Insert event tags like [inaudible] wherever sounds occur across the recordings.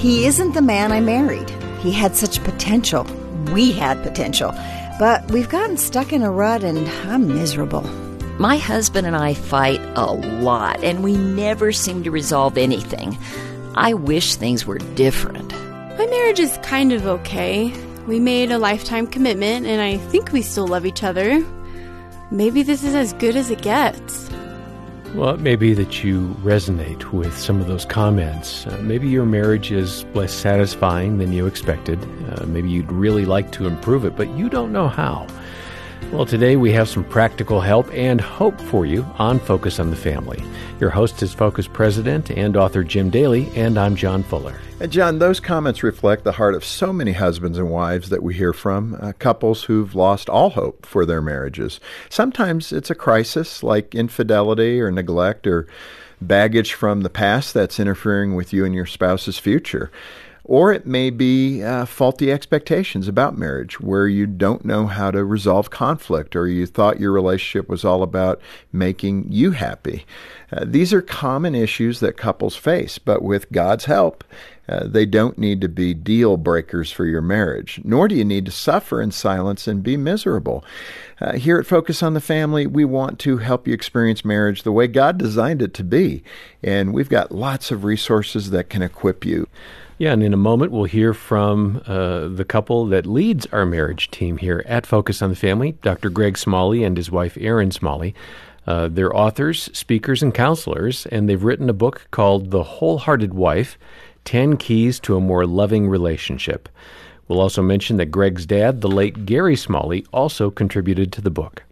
He isn't the man I married. He had such potential. We had potential. But we've gotten stuck in a rut and I'm miserable. My husband and I fight a lot, and we never seem to resolve anything. I wish things were different. My marriage is kind of okay. We made a lifetime commitment, and I think we still love each other. Maybe this is as good as it gets. Well, it may be that you resonate with some of those comments. Uh, maybe your marriage is less satisfying than you expected. Uh, maybe you'd really like to improve it, but you don't know how. Well, today we have some practical help and hope for you on Focus on the Family. Your host is Focus President and author Jim Daly, and I'm John Fuller. And John, those comments reflect the heart of so many husbands and wives that we hear from, uh, couples who've lost all hope for their marriages. Sometimes it's a crisis like infidelity or neglect or baggage from the past that's interfering with you and your spouse's future. Or it may be uh, faulty expectations about marriage where you don't know how to resolve conflict or you thought your relationship was all about making you happy. Uh, these are common issues that couples face, but with God's help, uh, they don't need to be deal breakers for your marriage, nor do you need to suffer in silence and be miserable. Uh, here at Focus on the Family, we want to help you experience marriage the way God designed it to be, and we've got lots of resources that can equip you. Yeah, and in a moment we'll hear from uh, the couple that leads our marriage team here at Focus on the Family, Dr. Greg Smalley and his wife Erin Smalley. Uh, they're authors, speakers, and counselors, and they've written a book called The Wholehearted Wife 10 Keys to a More Loving Relationship. We'll also mention that Greg's dad, the late Gary Smalley, also contributed to the book.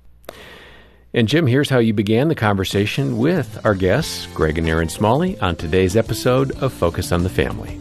And Jim, here's how you began the conversation with our guests, Greg and Erin Smalley, on today's episode of Focus on the Family.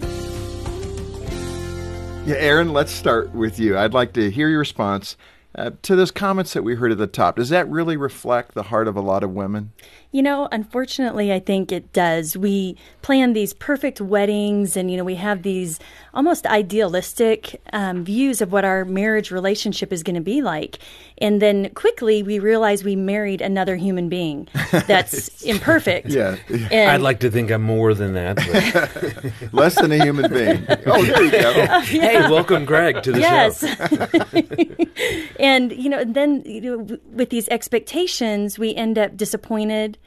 Yeah, Erin, let's start with you. I'd like to hear your response uh, to those comments that we heard at the top. Does that really reflect the heart of a lot of women? You know, unfortunately, I think it does. We plan these perfect weddings, and, you know, we have these almost idealistic um, views of what our marriage relationship is going to be like. And then quickly we realize we married another human being [laughs] that's imperfect. Yeah. And I'd like to think I'm more than that. [laughs] Less than a human being. Oh, there you go. Uh, [laughs] yeah. Hey, welcome, Greg, to the yes. show. and, you know, then you know, with these expectations, we end up disappointed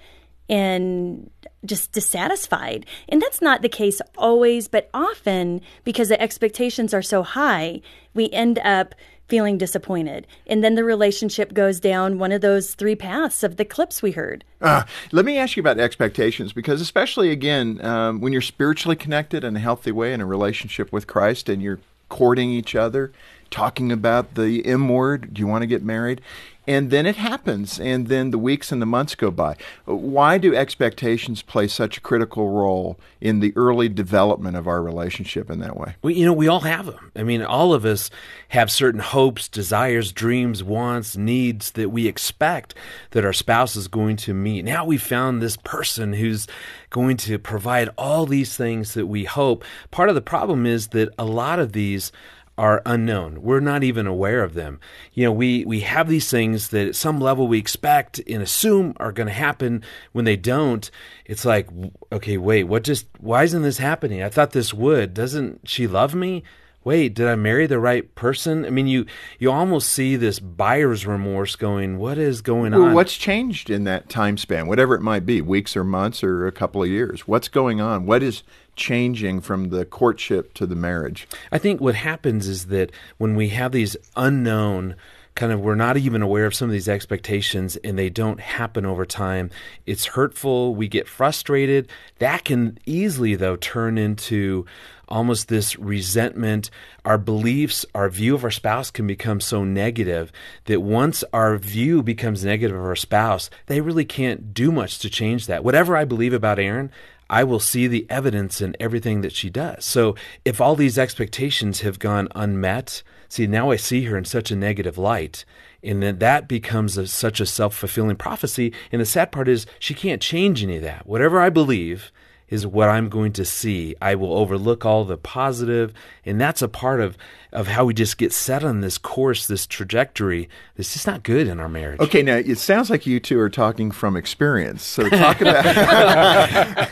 and just dissatisfied. And that's not the case always, but often because the expectations are so high, we end up feeling disappointed. And then the relationship goes down one of those three paths of the clips we heard. Uh, let me ask you about expectations because, especially again, um, when you're spiritually connected in a healthy way in a relationship with Christ and you're courting each other, talking about the M word, do you want to get married? And then it happens, and then the weeks and the months go by. Why do expectations play such a critical role in the early development of our relationship in that way? Well, you know, we all have them. I mean, all of us have certain hopes, desires, dreams, wants, needs that we expect that our spouse is going to meet. Now we found this person who's going to provide all these things that we hope. Part of the problem is that a lot of these are unknown. We're not even aware of them. You know, we, we have these things that at some level we expect and assume are going to happen. When they don't, it's like, okay, wait, what just, why isn't this happening? I thought this would. Doesn't she love me? Wait, did I marry the right person? I mean, you you almost see this buyer's remorse going, what is going well, on? What's changed in that time span, whatever it might be, weeks or months or a couple of years? What's going on? What is changing from the courtship to the marriage? I think what happens is that when we have these unknown kind of we're not even aware of some of these expectations and they don't happen over time. It's hurtful. We get frustrated. That can easily though turn into almost this resentment. Our beliefs our view of our spouse can become so negative that once our view becomes negative of our spouse they really can't do much to change that. Whatever i believe about Erin, I will see the evidence in everything that she does. So if all these expectations have gone unmet, see, now I see her in such a negative light. And then that becomes a, such a self fulfilling prophecy. And the sad part is, she can't change any of that. Whatever I believe is what I'm going to see. I will overlook all the positive, and that's a part of of how we just get set on this course, this trajectory. It's just not good in our marriage. Okay, now it sounds like you two are talking from experience. So talk about [laughs] [laughs]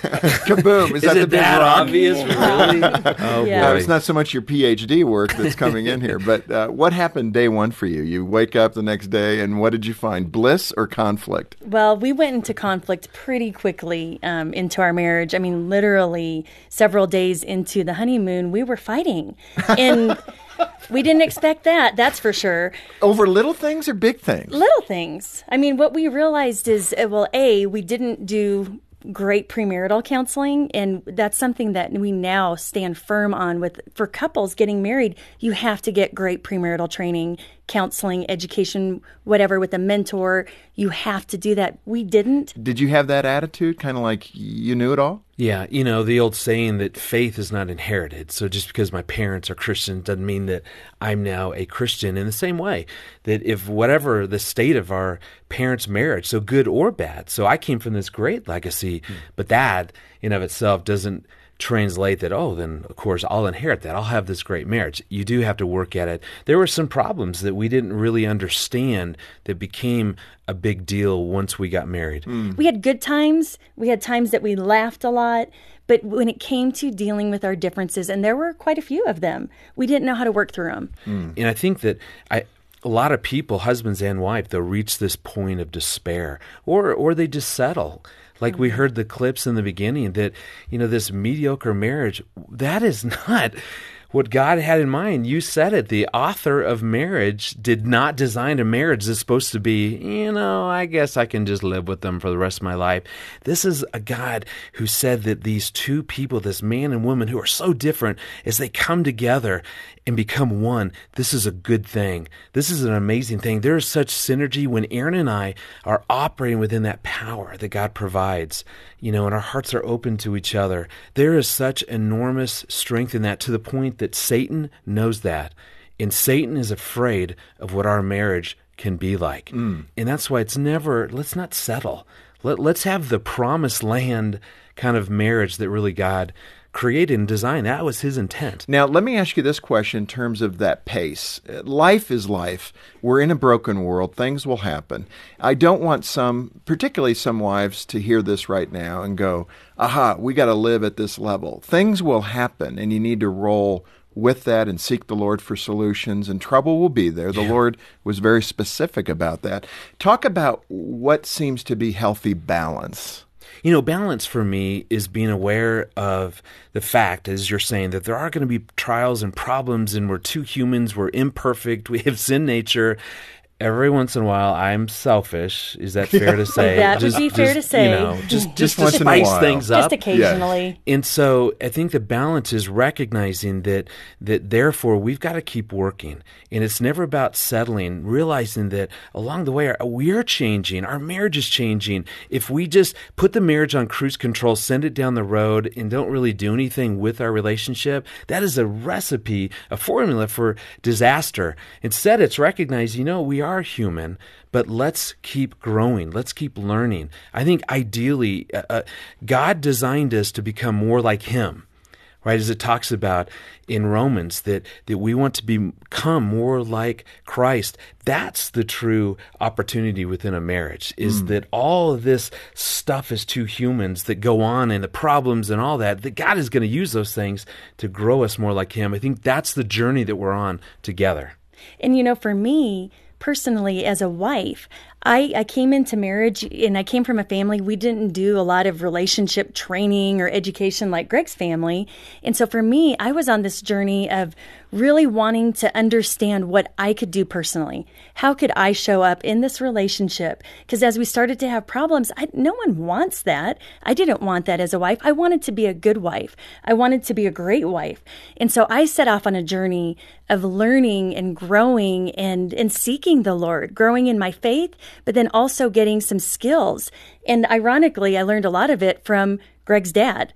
kaboom. Is, Is that it the big that rock? obvious? Really? [laughs] Oh Yeah. No, boy. it's not so much your PhD work that's coming in here, but uh, what happened day one for you? You wake up the next day, and what did you find? Bliss or conflict? Well, we went into conflict pretty quickly um, into our marriage. I mean, literally several days into the honeymoon, we were fighting. And we didn't expect that, that's for sure. Over little things or big things? Little things. I mean, what we realized is, uh, well, A, we didn't do great premarital counseling and that's something that we now stand firm on with for couples getting married you have to get great premarital training counseling education whatever with a mentor you have to do that we didn't Did you have that attitude, kind of like you knew it all? Yeah, you know, the old saying that faith is not inherited. So just because my parents are Christians doesn't mean that I'm now a Christian in the same way. That if whatever the state of our parents' marriage, so good or bad, so I came from this great legacy, hmm. but that in of itself doesn't translate that, oh, then of course I'll inherit that. I'll have this great marriage. You do have to work at it. There were some problems that we didn't really understand that became a big deal once we got married. Hmm. we had good times we had times that we laughed a lot but when it came to dealing with our differences and there were quite a few of them we didn't know how to work through them hmm. And I think that I a lot of people, husbands and wife, they'll reach this point of despair, or or they just settle. Like we mm-hmm. heard the clips in the beginning that you know this mediocre marriage that is [laughs] not what God had in mind. You said it. The author of marriage did not design a marriage that's supposed to be, you know, I guess I can just live with them for the rest of my life. This is a God who said that these two people, this man and woman who are so different, as they come together and become one, this is a good thing. This is an amazing thing. There is such synergy when Erin and I are operating within that power that God provides, you know, and our hearts are open to each other. There is such enormous strength in that to the point that Satan knows that. And Satan is afraid of what our marriage can be like. Mm. And that's why it's never, let's not settle. Let, let's have the promised land kind of marriage that really God created and designed. That was his intent. Now, let me ask you this question in terms of that pace. Life is life. We're in a broken world. Things will happen. I don't want some, particularly some wives, to hear this right now and go, aha, we got to live at this level. Things will happen, and you need to roll with that and seek the Lord for solutions, and trouble will be there. The Lord was very specific about that. Talk about what seems to be healthy balance. You know, balance for me is being aware of the fact, as you're saying, that there are going to be trials and problems, and we're two humans, we're imperfect, [laughs] we have sin nature. Every once in a while, I'm selfish. Is that fair to [laughs] say? That would be fair to say. You know, just just, to once in a spice while. things up. just occasionally And so I think the balance is recognizing that that therefore we've got to keep working. And it's never about settling, realizing that along the way our, we're changing, our marriage is changing. If we just put the marriage on cruise control, send it down the road and don't really do anything with our relationship, that is a recipe, a formula for disaster. Instead it's recognize, you know, we are human, but let's keep growing. Let's keep learning. I think ideally, uh, uh, God designed us to become more like Him, right? As it talks about in Romans, that, that we want to become more like Christ. That's the true opportunity within a marriage, is that all of this stuff as two humans that go on and the problems and all that, that God is going to use those things to grow us more like Him. I think that's the journey that we're on together. And you know, for me personally, as a wife, I, I came into marriage and I came from a family, we didn't do a lot of relationship training or education like Greg's family. And so for me, I was on this journey of really wanting to understand what I could do personally. How could I show up in this relationship? Because as we started to have problems, I, no one wants that. I didn't want that as a wife. I wanted to be a good wife. I wanted to be a great wife. And so I set off on a journey of learning and growing and, and seeking the Lord, growing in my faith, but then also getting some skills. And ironically, I learned a lot of it from Greg's dad.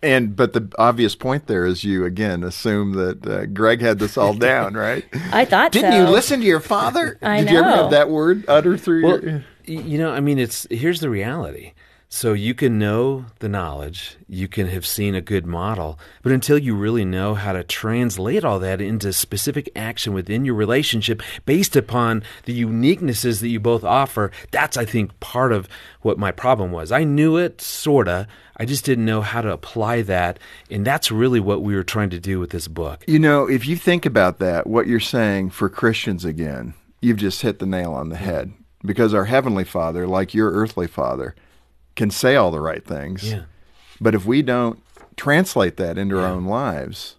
And but the obvious point there is you again assume that uh, Greg had this all down, [laughs] right? I thought Didn't so. you listen to your father? I Did you ever have that word uttered through Well, your? you know, I mean, it's here's the reality So you can know the knowledge, you can have seen a good model, but until you really know how to translate all that into specific action within your relationship based upon the uniquenesses that you both offer, that's I think part of what my problem was. I knew it sorta, I just didn't know how to apply that, and that's really what we were trying to do with this book. You know, if you think about that, what you're saying for Christians again, you've just hit the nail on the head. Because our Heavenly Father, like your earthly Father, can say all the right things. Yeah. But if we don't translate that into our own lives,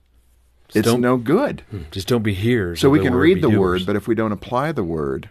it's don't- no good. Just don't be hearers. So we can word, read the doers. word, but if we don't apply the word,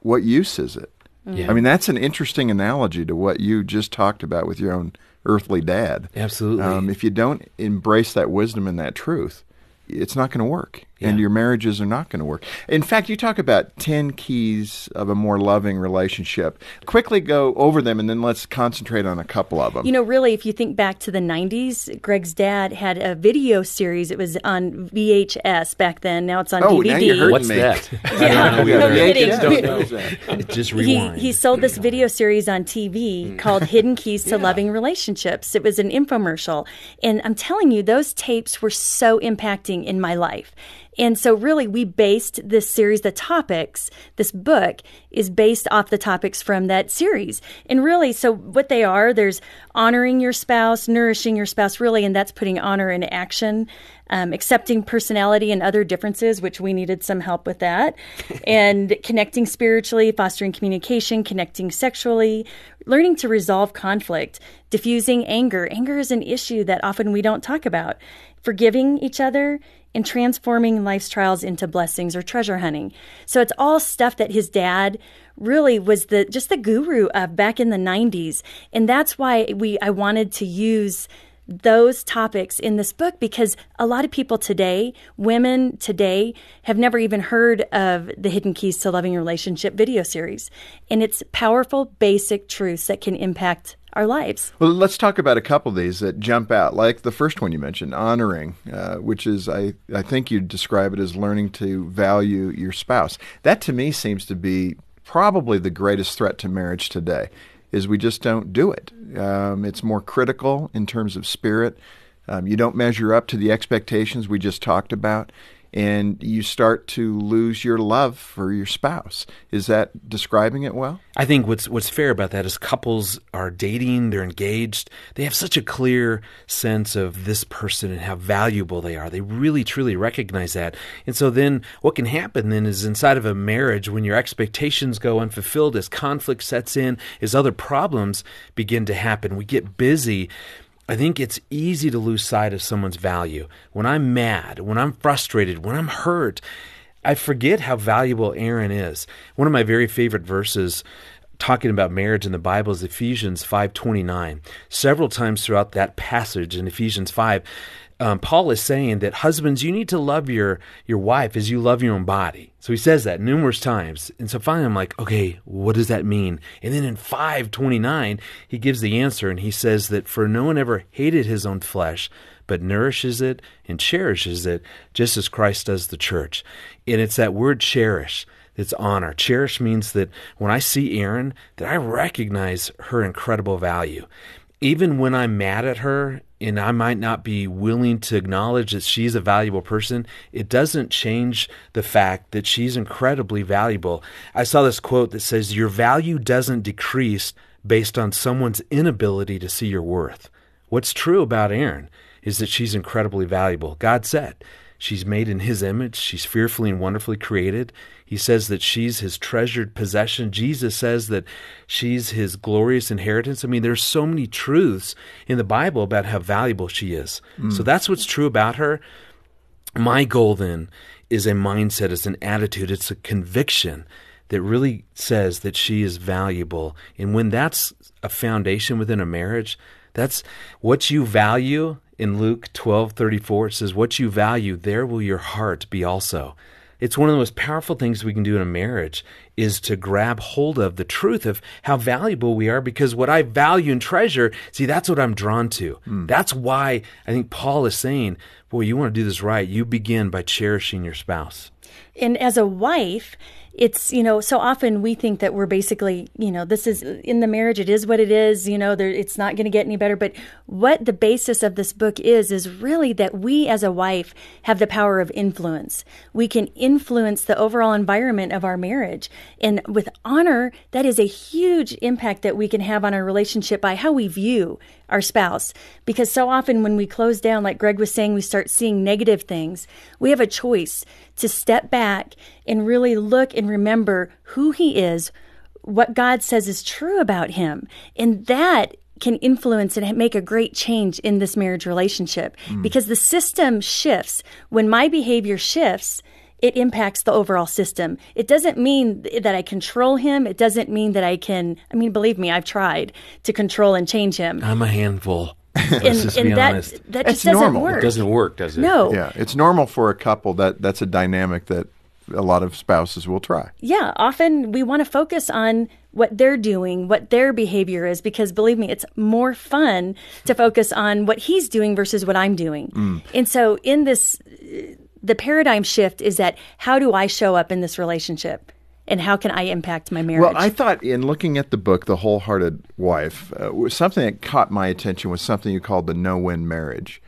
what use is it? Yeah. I mean, that's an interesting analogy to what you just talked about with your own earthly dad. Absolutely. Um, if you don't embrace that wisdom and that truth, it's not going to work, and Yeah. your marriages are not going to work. In fact, you talk about 10 keys of a more loving relationship. Quickly go over them, and then let's concentrate on a couple of them. You know, really, if you think back to the 90s, Greg's dad had a video series. It was on VHS back then. Now it's on oh, DVD. now you're What's me. that? [laughs] Yeah, Yeah, no yeah, kidding. don't know that. [laughs] Just rewind. he sold this video series on TV mm. called [laughs] Hidden Keys to Loving Relationships. It was an infomercial. And I'm telling you, those tapes were so impacting in my life. And so, really, we based this series, the topics, this book is based off the topics from that series. And really, so what they are there's honoring your spouse, nourishing your spouse, really, and that's putting honor in action, um, accepting personality and other differences, which we needed some help with that, [laughs] and connecting spiritually, fostering communication, connecting sexually, learning to resolve conflict, diffusing anger. Anger is an issue that often we don't talk about, forgiving each other. And transforming life's trials into blessings or treasure hunting. So it's all stuff that his dad really was the just the guru of back in the 90s. And that's why we I wanted to use those topics in this book because a lot of people today, women today, have never even heard of the Hidden Keys to Loving Relationship video series. And it's powerful, basic truths that can impact our lives. Well, let's talk about a couple of these that jump out, like the first one you mentioned, honoring, uh, which is, I, I think you describe it as learning to value your spouse. That to me seems to be probably the greatest threat to marriage today, is we just don't do it. Um, it's more critical in terms of spirit. Um, you don't measure up to the expectations we just talked about, and you start to lose your love for your spouse. Is that describing it well? I think what's what's fair about that is couples are dating, they're engaged, they have such a clear sense of this person and how valuable they are. They really truly recognize that. And so then what can happen then is inside of a marriage when your expectations go unfulfilled as conflict sets in, as other problems begin to happen, we get busy I think it's easy to lose sight of someone's value. When I'm mad, when I'm frustrated, when I'm hurt, I forget how valuable Erin is. One of my very favorite verses talking about marriage in the Bible is Ephesians 5:29. Several times throughout that passage in Ephesians 5, um, Paul is saying that husbands, you need to love your your wife as you love your own body. So he says that numerous times. And so finally I'm like, okay, what does that mean? And then in 529, he gives the answer and he says that for no one ever hated his own flesh, but nourishes it and cherishes it just as Christ does the church. And it's that word cherish that's honor. Cherish means that when I see Erin, that I recognize her incredible value. Even when I'm mad at her and I might not be willing to acknowledge that she's a valuable person, it doesn't change the fact that she's incredibly valuable. I saw this quote that says, Your value doesn't decrease based on someone's inability to see your worth. What's true about Erin is that she's incredibly valuable. God said, She's made in His image. She's fearfully and wonderfully created. He says that she's His treasured possession. Jesus says that she's His glorious inheritance. I mean, there's so many truths in the Bible about how valuable she is. Mm. So that's what's true about her. My goal then is a mindset, it's an attitude, it's a conviction that really says that she is valuable. And when that's a foundation within a marriage, that's what you value in Luke 12:34 it says what you value there will your heart be also. It's one of the most powerful things we can do in a marriage is to grab hold of the truth of how valuable we are because what I value and treasure, see, that's what I'm drawn to. Hmm. That's why I think Paul is saying, boy, you want to do this right. You begin by cherishing your spouse. and as a wife it's you know so often we think that we're basically you know this is in the marriage it is what it is you know there, it's not going to get any better. But what the basis of this book is is really that we as a wife have the power of influence. We can influence the overall environment of our marriage. And with honor that is a huge impact that we can have on our relationship by how we view our spouse. Because so often when we close down like greg was saying we start seeing negative things. We have a choice to step back and really look and remember who he is what god says is true about him. And that can influence and make a great change in this marriage relationship. Mm. Because the system shifts. When my behavior shifts it impacts the overall system. It doesn't mean that I control him. It doesn't mean that I can, I mean, believe me, I've tried to control and change him. I'm a handful. [laughs] Let's and just and be that, honest. that It's just doesn't normal. It work. It doesn't work, does it? No. Yeah, it's normal for a couple that that's a dynamic that a lot of spouses will try. yeah, often we want to focus on what they're doing, what their behavior is, because believe me, it's more fun to focus on what he's doing versus what I'm doing. And so, in this, uh, the paradigm shift is that how do I show up in this relationship? And how can I impact my marriage? Well, I thought in looking at the book, The Wholehearted Wife, uh, something that caught my attention was something you called the no win marriage.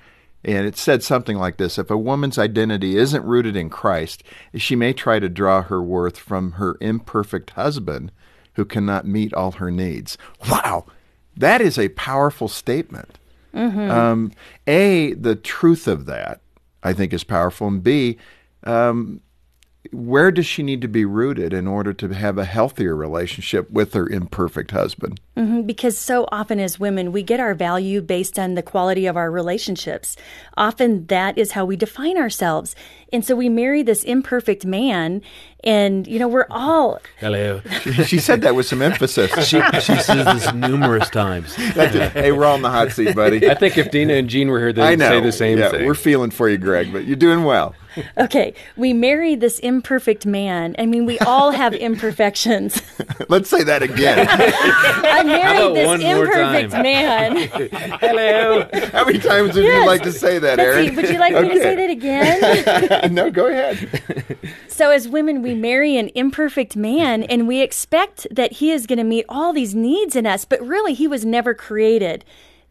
And it said something like this If a woman's identity isn't rooted in Christ, she may try to draw her worth from her imperfect husband who cannot meet all her needs. Wow, that is a powerful statement. Um, a, the truth of that, I think, is powerful. And B, um, where does she need to be rooted in order to have a healthier relationship with her imperfect husband? Mhm, because so often as women, we get our value based on the quality of our relationships. Often that is how we define ourselves. And so we marry this imperfect man, and, you know, we're all Hello. she said that with some emphasis. She, she says this numerous times. hey, we're all in the hot seat, buddy. I think if Dena and Jean were here, they'd know. say the same yeah, thing. We're feeling for you, Greg, but you're doing well. okay. We marry this imperfect man. I mean, we all have imperfections. [laughs] Let's say that again. [laughs] I married this imperfect man. [laughs] Hello. How many times would you like to say that, Let's Erin? see, would you like me to say that again? [laughs] no, go ahead. [laughs] So, as women, we marry an imperfect man and we expect that he is going to meet all these needs in us, but really, he was never created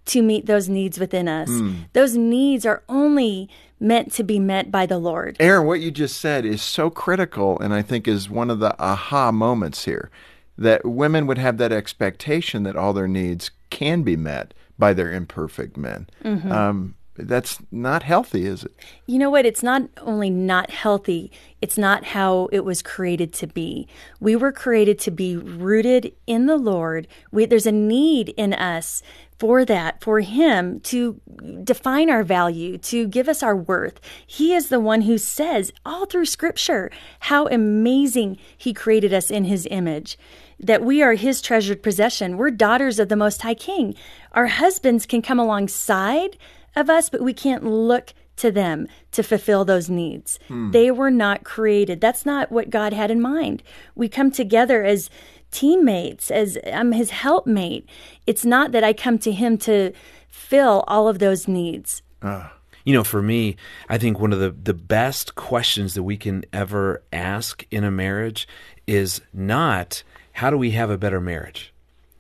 to meet those needs within us. Hmm. Those needs are only meant to be met by the Lord. Erin, what you just said is so critical, and I think is one of the aha moments here that women would have that expectation that all their needs can be met by their imperfect men. Um, that's not healthy, is it? You know what? It's not only not healthy, it's not how it was created to be. We were created to be rooted in the Lord. We, there's a need in us for that, for Him to define our value, to give us our worth. He is the one who says, all through Scripture, how amazing He created us in His image. That we are his treasured possession. We're daughters of the Most High King. Our husbands can come alongside of us, but we can't look to them to fulfill those needs. Hmm. They were not created. That's not what God had in mind. We come together as teammates, as I'm his helpmate. It's not that I come to him to fill all of those needs. Ah. You know, for me, I think one of the, the best questions that we can ever ask in a marriage is not how do we have a better marriage?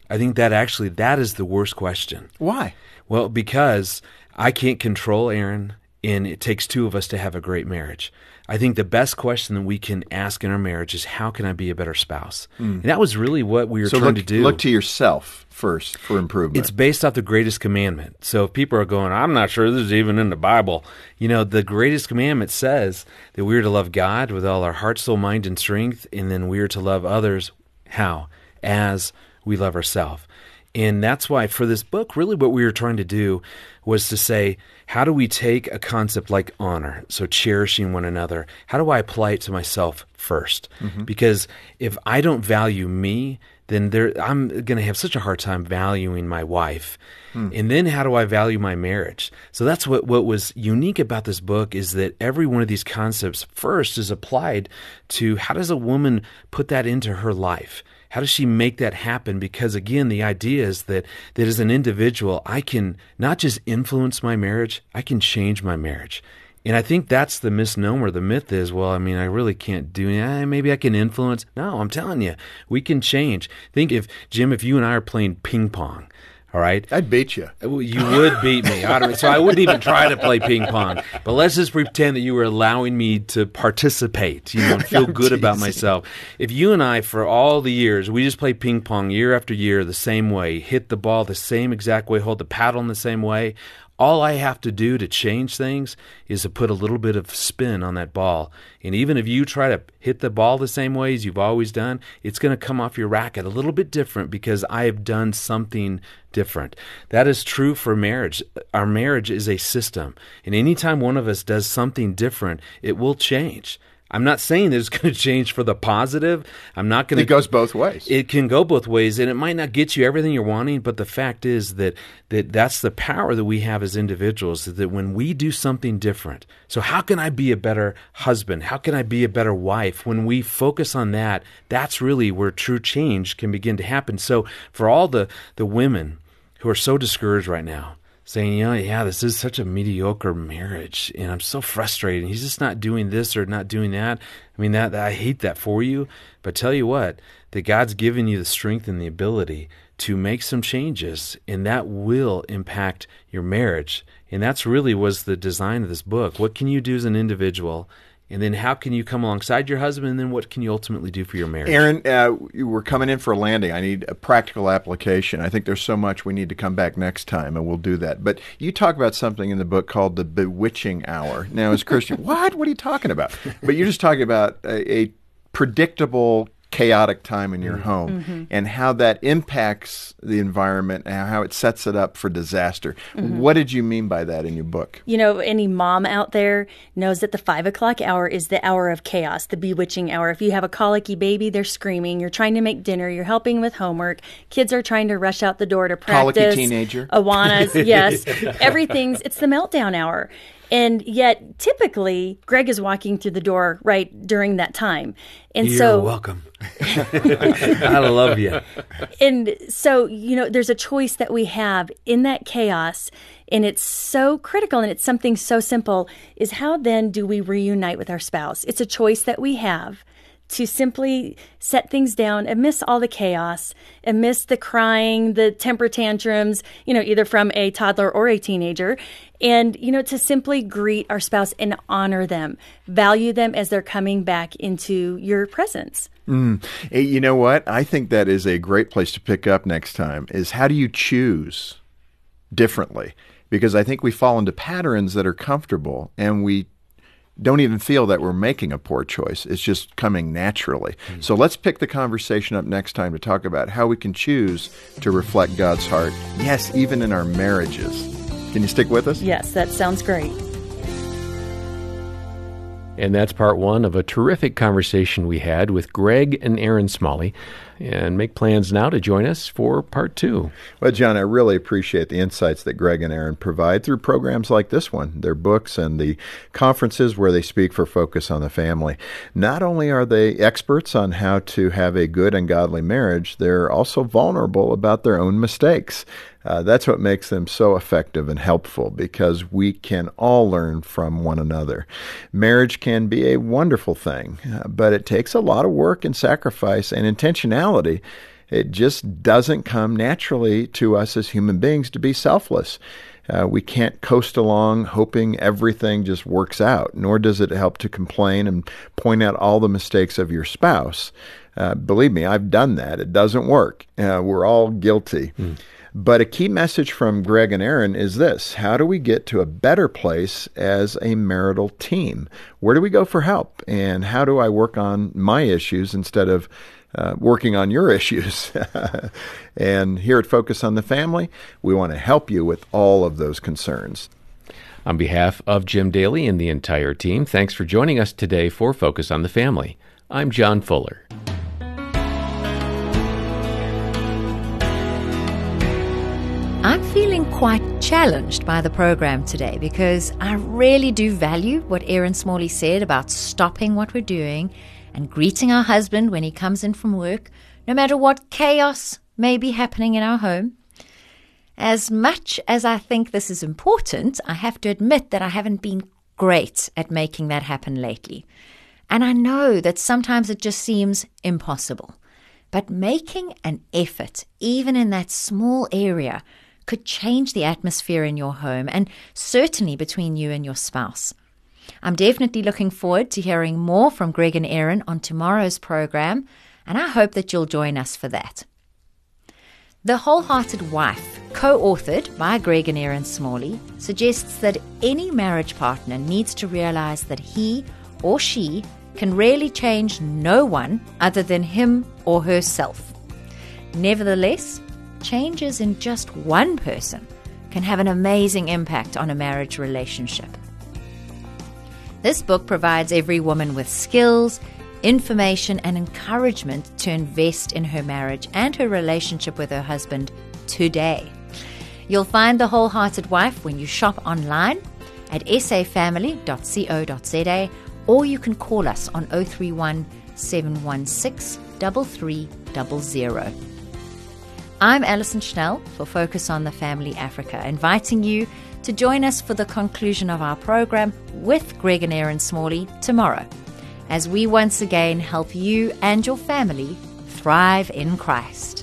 I think that actually that is the worst question. Why? Well, because I can't control Erin, and it takes two of us to have a great marriage. I think the best question that we can ask in our marriage is how can I be a better spouse? Hmm. And that was really what we were So trying look, to do. look to yourself first for improvement. It's based off the greatest commandment. So if people are going, I'm not sure this is even in the Bible. You know, the greatest commandment says that we are to love God with all our heart, soul, mind, and strength, and then we are to love others. How? As we love ourselves. And that's why for this book, really what we were trying to do was to say, how do we take a concept like honor, so cherishing one another, how do I apply it to myself 1st mm-hmm. Because if I don't value me, then there I'm going to have such a hard time valuing my wife. Hmm. And then how do I value my marriage? So that's what what was unique about this book is that every one of these concepts first is applied to how does a woman put that into her life? How does she make that happen? Because again, the idea is that that as an individual, I can not just influence my marriage, I can change my marriage. And I think that's the misnomer. The myth is, well, I mean, I really can't do eh, maybe I can influence. No, I'm telling you, we can change. Think if Jim, if you and I are playing ping pong, all right, I'd beat you. You would beat me. So I wouldn't even try to play ping pong. But let's just pretend that you were allowing me to participate, you know, and feel [laughs] good about myself. If you and I, for all the years, we just play ping pong year after year the same way, hit the ball the same exact way, hold the paddle in the same way, all I have to do to change things is to put a little bit of spin on that ball. And even if you try to hit the ball the same way as you've always done, it's going to come off your racket a little bit different because I have done something different. That is true for marriage. Our marriage is a system. And anytime one of us does something different, it will change. I'm not saying that it's [laughs] going to change for the positive. I'm not going to. It goes both ways. It can go both ways, and it might not get you everything you're wanting. But the fact is that that that's the power that we have as individuals. That when we do something different. So how can I be a better husband? How can I be a better wife? When we focus on that, that's really where true change can begin to happen. So for all the the women who are so discouraged right now, saying, you know, yeah, this is such a mediocre marriage, and I'm so frustrated. He's just not doing this or not doing that. I mean, that, that I hate that for you. But tell you what, that God's given you the strength and the ability to make some changes, and that will impact your marriage. And that's really was the design of this book. What can you do as an individual? And then how can you come alongside your husband? And then what can you ultimately do for your marriage? Erin, uh, we're coming in for a landing. I need a practical application. I think there's so much we need to come back next time, and we'll do that. But you talk about something in the book called the bewitching hour. Now, as Christian, [laughs] what? What are you talking about? But you're just talking about a, a predictable, chaotic time in your mm. home mm-hmm. and how that impacts the environment and how it sets it up for disaster. Mm-hmm. What did you mean by that in your book? You know, any mom out there knows that the five o'clock hour is the hour of chaos, the bewitching hour. If you have a colicky baby, they're screaming. You're trying to make dinner. You're helping with homework. Kids are trying to rush out the door to Colicky practice. teenager? Awanas, [laughs] yes. Everything's, it's the meltdown hour. And yet, typically, Greg is walking through the door right during that time. And You're so, welcome. [laughs] I love you. and so you know there's a choice that we have in that chaos and it's so critical and it's something so simple is how then do we reunite with our spouse it's a choice that we have to simply set things down amidst all the chaos amidst the crying the temper tantrums you know either from a toddler or a teenager and you know to simply greet our spouse and honor them value them as they're coming back into your presence mm. Hey, you know what? I think that is a great place to pick up next time is how do you choose differently? Because I think we fall into patterns that are comfortable and we don't even feel that we're making a poor choice. It's just coming naturally. Mm. So let's pick the conversation up next time to talk about how we can choose to reflect God's heart. Yes, even in our marriages. Can you stick with us? yes that sounds great And that's part one of a terrific conversation we had with Greg and Erin Smalley. And make plans now to join us for part two. Well, John, I really appreciate the insights that Greg and Erin provide through programs like this one, their books, and the conferences where they speak for Focus on the Family. Not only are they experts on how to have a good and godly marriage, they're also vulnerable about their own mistakes. Uh, that's what makes them so effective and helpful because we can all learn from one another. Marriage can be a wonderful thing, uh, but it takes a lot of work and sacrifice and intentionality. It just doesn't come naturally to us as human beings to be selfless. Uh, we can't coast along hoping everything just works out, nor does it help to complain and point out all the mistakes of your spouse. Uh, believe me, I've done that. It doesn't work. Uh, we're all guilty. But a key message from Greg and Erin is this How do we get to a better place as a marital team? Where do we go for help? And how do I work on my issues instead of uh, working on your [laughs] issues. and here at Focus on the Family, we want to help you with all of those concerns. On behalf of Jim Daly and the entire team, thanks for joining us today for Focus on the Family. I'm John Fuller. I'm feeling quite challenged by the program today because I really do value what Erin Smalley said about stopping what we're doing and greeting our husband when he comes in from work, no matter what chaos may be happening in our home. As much as I think this is important, I have to admit that I haven't been great at making that happen lately. And I know that sometimes it just seems impossible. But making an effort, even in that small area, could change the atmosphere in your home and certainly between you and your spouse. I'm definitely looking forward to hearing more from Greg and Erin on tomorrow's program, and I hope that you'll join us for that. The Wholehearted Wife, co authored by Greg and Erin Smalley, suggests that any marriage partner needs to realize that he or she can really change no one other than him or herself. Nevertheless, changes in just one person can have an amazing impact on a marriage relationship. This book provides every woman with skills, information, and encouragement to invest in her marriage and her relationship with her husband today. You'll find The Wholehearted Wife when you shop online at safamily.co.za or you can call us on 031 716 3300. I'm Alison Schnell for Focus on the Family Africa, inviting you to join us for the conclusion of our program with Greg and Erin Smalley tomorrow, as we once again help you and your family thrive in Christ.